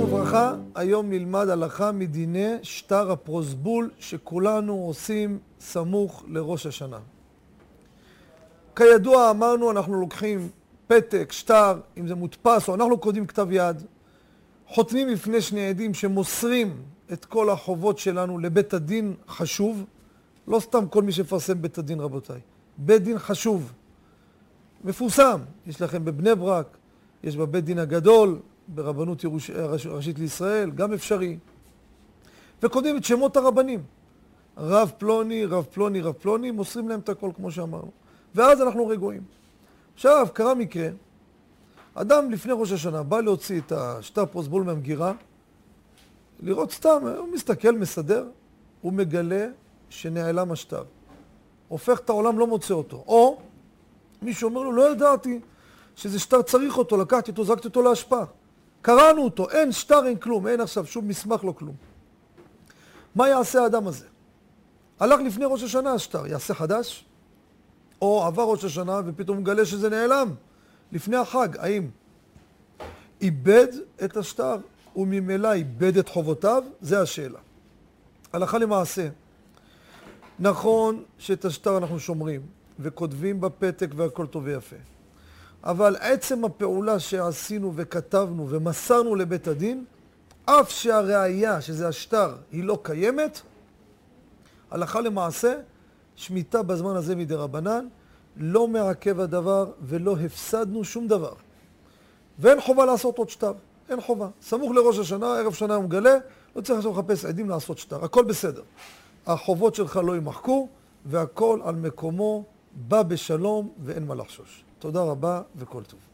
וברכה, היום נלמד הלכה מדיני שטר הפרוסבול שכולנו עושים סמוך לראש השנה. כידוע אמרנו אנחנו לוקחים פתק, שטר, אם זה מודפס או אנחנו כותבים כתב יד, חותמים בפני שני עדים שמוסרים את כל החובות שלנו לבית הדין חשוב, לא סתם כל מי שמפרסם בית הדין רבותיי, בית דין חשוב, מפורסם, יש לכם בבני ברק, יש בבית דין הגדול, ברבנות ירוש... ראשית לישראל, גם אפשרי. וכותבים את שמות הרבנים. רב פלוני, רב פלוני, רב פלוני, מוסרים להם את הכל כמו שאמרנו. ואז אנחנו רגועים. עכשיו, קרה מקרה, אדם לפני ראש השנה בא להוציא את השטר פרוסבול מהמגירה, לראות סתם, הוא מסתכל, מסדר, הוא מגלה שנעלם השטר. הופך את העולם, לא מוצא אותו. או מישהו אומר לו, לא ידעתי שזה שטר צריך אותו, לקחתי אותו, זרקתי אותו להשפעה. קראנו אותו, אין שטר, אין כלום, אין עכשיו שום מסמך, לא כלום. מה יעשה האדם הזה? הלך לפני ראש השנה השטר, יעשה חדש? או עבר ראש השנה ופתאום מגלה שזה נעלם לפני החג, האם איבד את השטר וממילא איבד את חובותיו? זה השאלה. הלכה למעשה, נכון שאת השטר אנחנו שומרים וכותבים בפתק והכל טוב ויפה. אבל עצם הפעולה שעשינו וכתבנו ומסרנו לבית הדין, אף שהראיה, שזה השטר, היא לא קיימת, הלכה למעשה, שמיטה בזמן הזה מדי רבנן, לא מעכב הדבר ולא הפסדנו שום דבר. ואין חובה לעשות עוד שטר, אין חובה. סמוך לראש השנה, ערב שנה הוא מגלה, לא צריך עכשיו לחפש עדים לעשות שטר, הכל בסדר. החובות שלך לא יימחקו, והכל על מקומו, בא בשלום ואין מה לחשוש. תודה רבה וכל טוב.